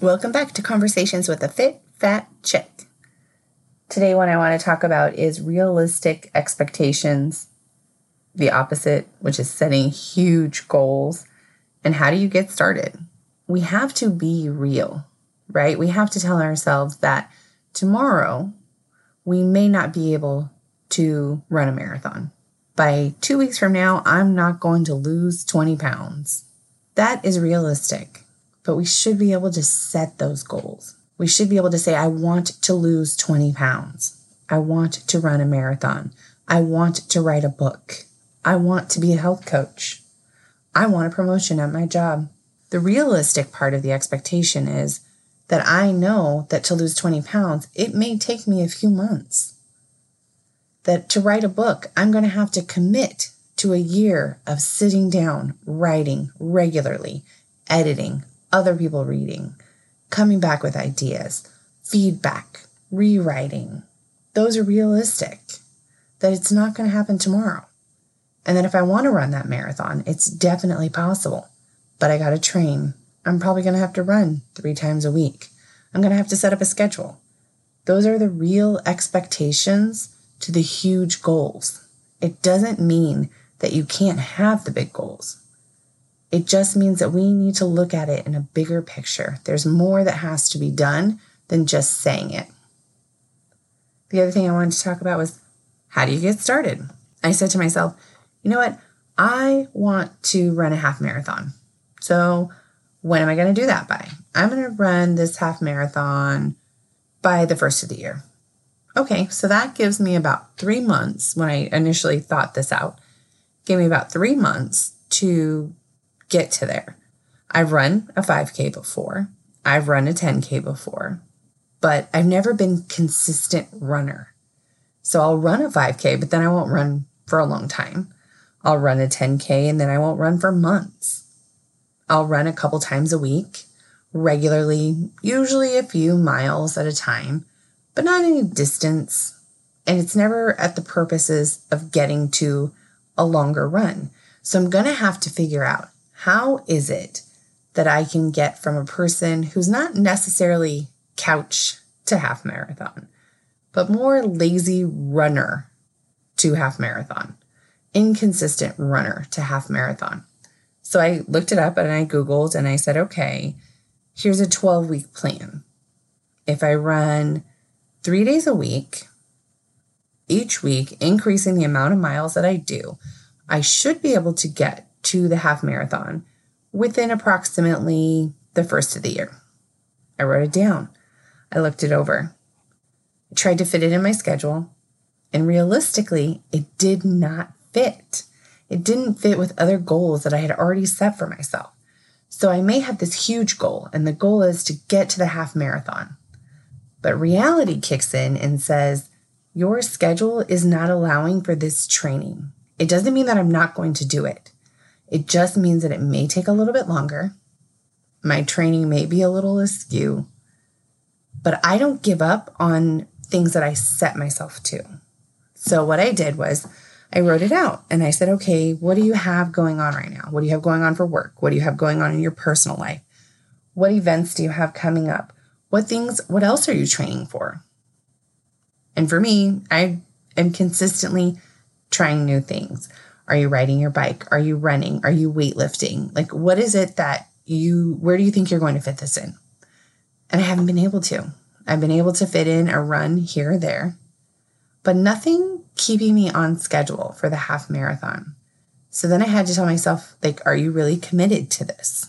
Welcome back to Conversations with a Fit Fat Chick. Today, what I want to talk about is realistic expectations, the opposite, which is setting huge goals, and how do you get started? We have to be real, right? We have to tell ourselves that tomorrow we may not be able to run a marathon. By two weeks from now, I'm not going to lose 20 pounds. That is realistic but we should be able to set those goals. We should be able to say, I want to lose 20 pounds. I want to run a marathon. I want to write a book. I want to be a health coach. I want a promotion at my job. The realistic part of the expectation is that I know that to lose 20 pounds, it may take me a few months. That to write a book, I'm going to have to commit to a year of sitting down, writing regularly, editing, other people reading, coming back with ideas, feedback, rewriting. Those are realistic, that it's not going to happen tomorrow. And that if I want to run that marathon, it's definitely possible. But I got to train. I'm probably going to have to run three times a week. I'm going to have to set up a schedule. Those are the real expectations to the huge goals. It doesn't mean that you can't have the big goals. It just means that we need to look at it in a bigger picture. There's more that has to be done than just saying it. The other thing I wanted to talk about was how do you get started? I said to myself, you know what? I want to run a half marathon. So, when am I going to do that by? I'm going to run this half marathon by the first of the year. Okay, so that gives me about three months when I initially thought this out, gave me about three months to get to there. I've run a 5K before, I've run a 10K before, but I've never been consistent runner. So I'll run a 5K, but then I won't run for a long time. I'll run a 10K and then I won't run for months. I'll run a couple times a week, regularly, usually a few miles at a time, but not any distance. And it's never at the purposes of getting to a longer run. So I'm going to have to figure out how is it that I can get from a person who's not necessarily couch to half marathon, but more lazy runner to half marathon, inconsistent runner to half marathon? So I looked it up and I Googled and I said, okay, here's a 12 week plan. If I run three days a week, each week, increasing the amount of miles that I do, I should be able to get to the half marathon within approximately the first of the year. I wrote it down. I looked it over. I tried to fit it in my schedule, and realistically, it did not fit. It didn't fit with other goals that I had already set for myself. So I may have this huge goal, and the goal is to get to the half marathon. But reality kicks in and says, Your schedule is not allowing for this training. It doesn't mean that I'm not going to do it. It just means that it may take a little bit longer. My training may be a little askew, but I don't give up on things that I set myself to. So, what I did was I wrote it out and I said, okay, what do you have going on right now? What do you have going on for work? What do you have going on in your personal life? What events do you have coming up? What things, what else are you training for? And for me, I am consistently trying new things. Are you riding your bike? Are you running? Are you weightlifting? Like, what is it that you, where do you think you're going to fit this in? And I haven't been able to. I've been able to fit in a run here or there, but nothing keeping me on schedule for the half marathon. So then I had to tell myself, like, are you really committed to this?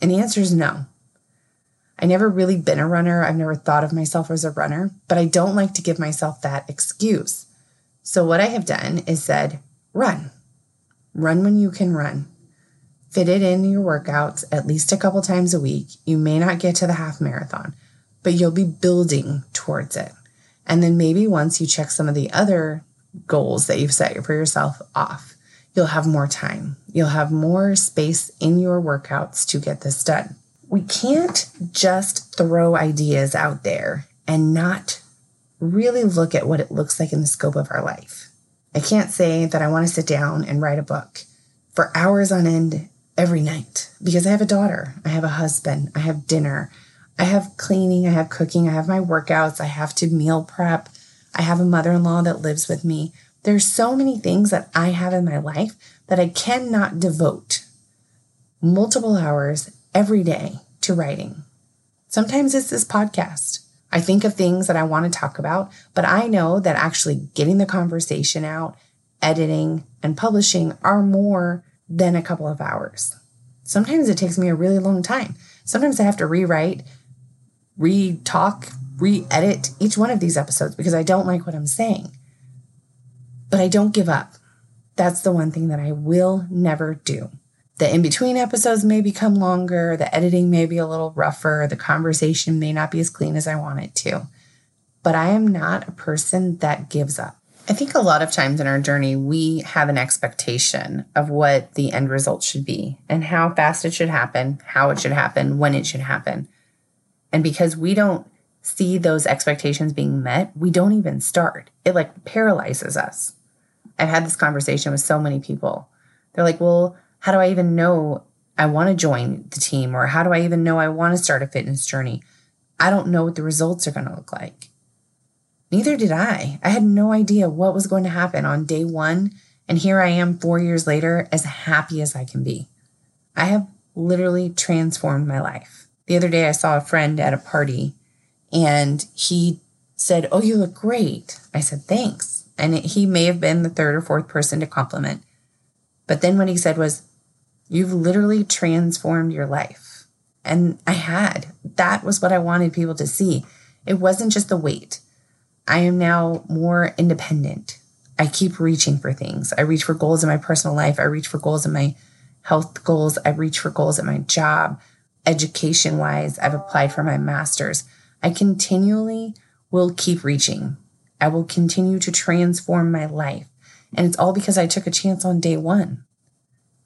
And the answer is no. I never really been a runner. I've never thought of myself as a runner, but I don't like to give myself that excuse. So what I have done is said, run. Run when you can run. Fit it in your workouts at least a couple times a week. You may not get to the half marathon, but you'll be building towards it. And then maybe once you check some of the other goals that you've set for yourself off, you'll have more time. You'll have more space in your workouts to get this done. We can't just throw ideas out there and not really look at what it looks like in the scope of our life. I can't say that I want to sit down and write a book for hours on end every night because I have a daughter, I have a husband, I have dinner, I have cleaning, I have cooking, I have my workouts, I have to meal prep, I have a mother in law that lives with me. There's so many things that I have in my life that I cannot devote multiple hours every day to writing. Sometimes it's this podcast. I think of things that I want to talk about, but I know that actually getting the conversation out, editing, and publishing are more than a couple of hours. Sometimes it takes me a really long time. Sometimes I have to rewrite, re talk, re edit each one of these episodes because I don't like what I'm saying. But I don't give up. That's the one thing that I will never do. The in between episodes may become longer, the editing may be a little rougher, the conversation may not be as clean as I want it to. But I am not a person that gives up. I think a lot of times in our journey, we have an expectation of what the end result should be and how fast it should happen, how it should happen, when it should happen. And because we don't see those expectations being met, we don't even start. It like paralyzes us. I've had this conversation with so many people. They're like, well, how do I even know I want to join the team? Or how do I even know I want to start a fitness journey? I don't know what the results are going to look like. Neither did I. I had no idea what was going to happen on day one. And here I am four years later, as happy as I can be. I have literally transformed my life. The other day, I saw a friend at a party and he said, Oh, you look great. I said, Thanks. And it, he may have been the third or fourth person to compliment. But then what he said was, You've literally transformed your life. And I had. That was what I wanted people to see. It wasn't just the weight. I am now more independent. I keep reaching for things. I reach for goals in my personal life. I reach for goals in my health goals. I reach for goals at my job. Education wise, I've applied for my master's. I continually will keep reaching. I will continue to transform my life. And it's all because I took a chance on day one.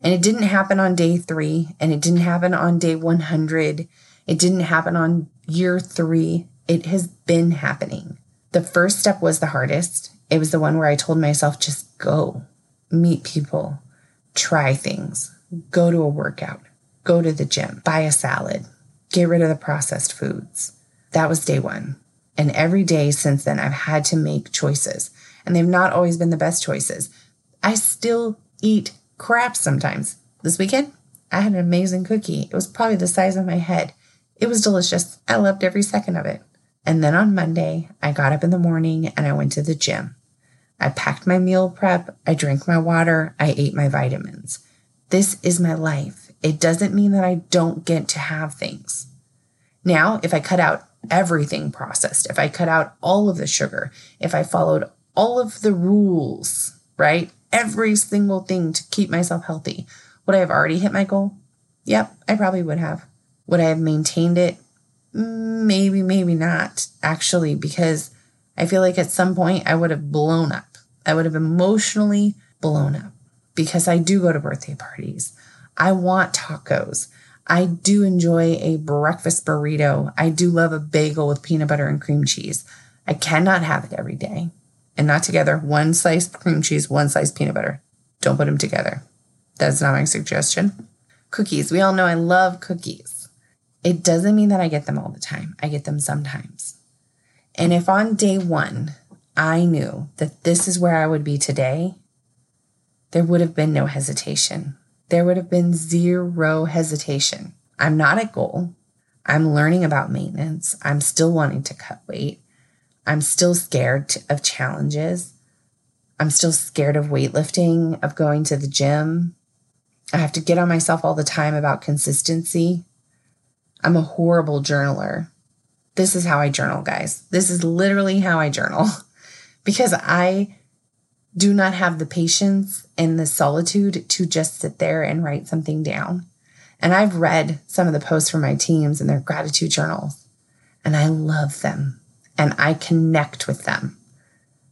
And it didn't happen on day three, and it didn't happen on day 100. It didn't happen on year three. It has been happening. The first step was the hardest. It was the one where I told myself, just go, meet people, try things, go to a workout, go to the gym, buy a salad, get rid of the processed foods. That was day one. And every day since then, I've had to make choices, and they've not always been the best choices. I still eat crap sometimes. This weekend, I had an amazing cookie. It was probably the size of my head. It was delicious. I loved every second of it. And then on Monday, I got up in the morning and I went to the gym. I packed my meal prep, I drank my water, I ate my vitamins. This is my life. It doesn't mean that I don't get to have things. Now, if I cut out everything processed, if I cut out all of the sugar, if I followed all of the rules, right? Every single thing to keep myself healthy, would I have already hit my goal? Yep, I probably would have. Would I have maintained it? Maybe, maybe not, actually, because I feel like at some point I would have blown up. I would have emotionally blown up because I do go to birthday parties. I want tacos. I do enjoy a breakfast burrito. I do love a bagel with peanut butter and cream cheese. I cannot have it every day and not together. One slice cream cheese, one slice peanut butter. Don't put them together. That's not my suggestion. Cookies. We all know I love cookies. It doesn't mean that I get them all the time. I get them sometimes. And if on day one I knew that this is where I would be today, there would have been no hesitation. There would have been zero hesitation. I'm not at goal. I'm learning about maintenance. I'm still wanting to cut weight. I'm still scared of challenges. I'm still scared of weightlifting, of going to the gym. I have to get on myself all the time about consistency. I'm a horrible journaler. This is how I journal, guys. This is literally how I journal because I do not have the patience and the solitude to just sit there and write something down. And I've read some of the posts from my teams and their gratitude journals, and I love them and I connect with them.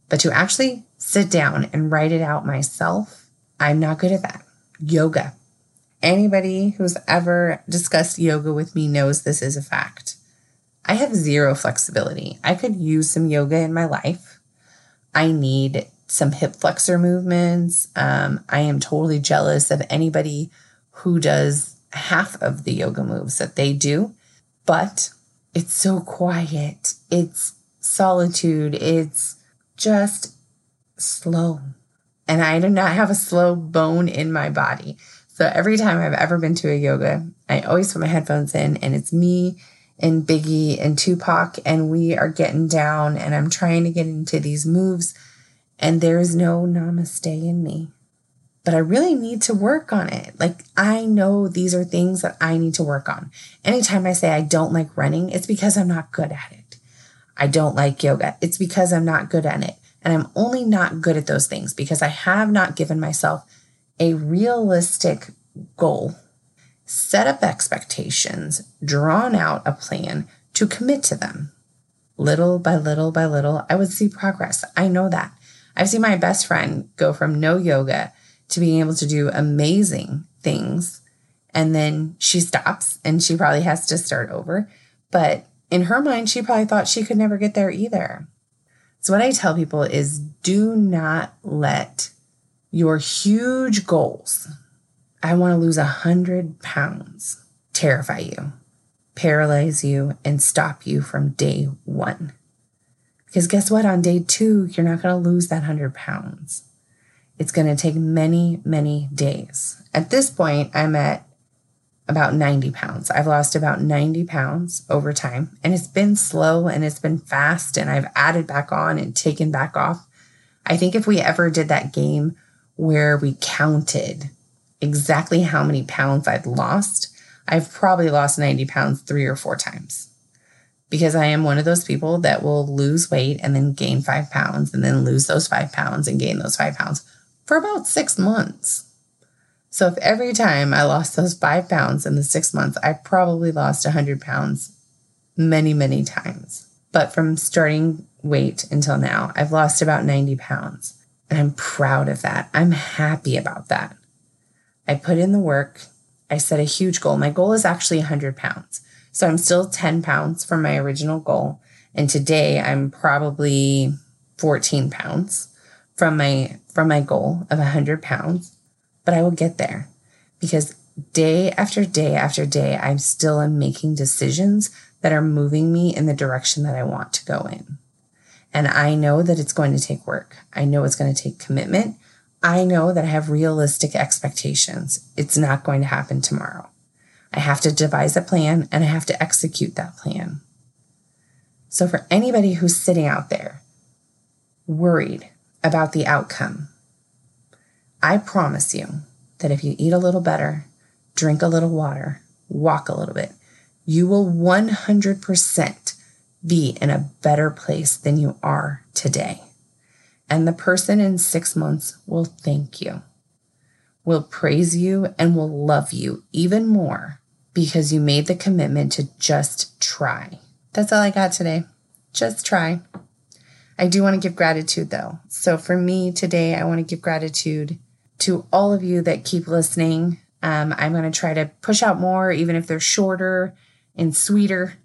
But to actually sit down and write it out myself, I'm not good at that. Yoga Anybody who's ever discussed yoga with me knows this is a fact. I have zero flexibility. I could use some yoga in my life. I need some hip flexor movements. Um, I am totally jealous of anybody who does half of the yoga moves that they do. But it's so quiet. It's solitude. It's just slow. And I do not have a slow bone in my body. So every time I've ever been to a yoga, I always put my headphones in and it's me and Biggie and Tupac, and we are getting down and I'm trying to get into these moves, and there's no namaste in me. But I really need to work on it. Like, I know these are things that I need to work on. Anytime I say I don't like running, it's because I'm not good at it. I don't like yoga, it's because I'm not good at it. And I'm only not good at those things because I have not given myself a realistic goal set up expectations, drawn out a plan to commit to them. Little by little by little, I would see progress. I know that. I've seen my best friend go from no yoga to being able to do amazing things. And then she stops and she probably has to start over. But in her mind, she probably thought she could never get there either. So, what I tell people is do not let your huge goals I want to lose a hundred pounds, terrify you, paralyze you, and stop you from day one. Because guess what? On day two, you're not going to lose that hundred pounds. It's going to take many, many days. At this point, I'm at about 90 pounds. I've lost about 90 pounds over time, and it's been slow and it's been fast, and I've added back on and taken back off. I think if we ever did that game where we counted exactly how many pounds I'd lost, I've probably lost 90 pounds three or four times because I am one of those people that will lose weight and then gain five pounds and then lose those five pounds and gain those five pounds for about six months. So if every time I lost those five pounds in the six months, I probably lost 100 pounds many, many times. But from starting weight until now, I've lost about 90 pounds. And I'm proud of that. I'm happy about that. I put in the work. I set a huge goal. My goal is actually 100 pounds. So I'm still 10 pounds from my original goal. And today I'm probably 14 pounds from my from my goal of 100 pounds, but I will get there because day after day after day I'm still making decisions that are moving me in the direction that I want to go in. And I know that it's going to take work. I know it's going to take commitment. I know that I have realistic expectations. It's not going to happen tomorrow. I have to devise a plan and I have to execute that plan. So, for anybody who's sitting out there worried about the outcome, I promise you that if you eat a little better, drink a little water, walk a little bit, you will 100% be in a better place than you are today. And the person in six months will thank you, will praise you, and will love you even more because you made the commitment to just try. That's all I got today. Just try. I do want to give gratitude though. So for me today, I want to give gratitude to all of you that keep listening. Um, I'm going to try to push out more, even if they're shorter and sweeter.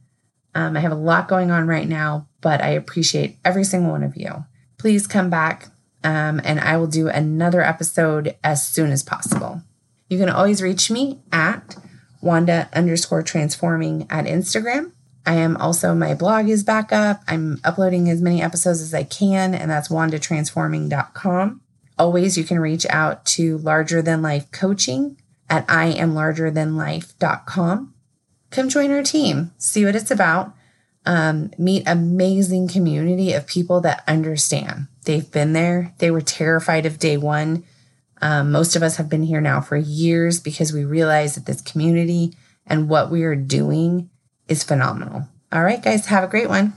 Um, I have a lot going on right now, but I appreciate every single one of you please come back um, and I will do another episode as soon as possible. You can always reach me at Wanda underscore transforming at Instagram. I am also, my blog is back up. I'm uploading as many episodes as I can, and that's wandatransforming.com. Always, you can reach out to Larger Than Life Coaching at iamlargerthanlife.com. Come join our team, see what it's about um, meet amazing community of people that understand. They've been there. They were terrified of day one. Um, most of us have been here now for years because we realize that this community and what we are doing is phenomenal. All right, guys, have a great one.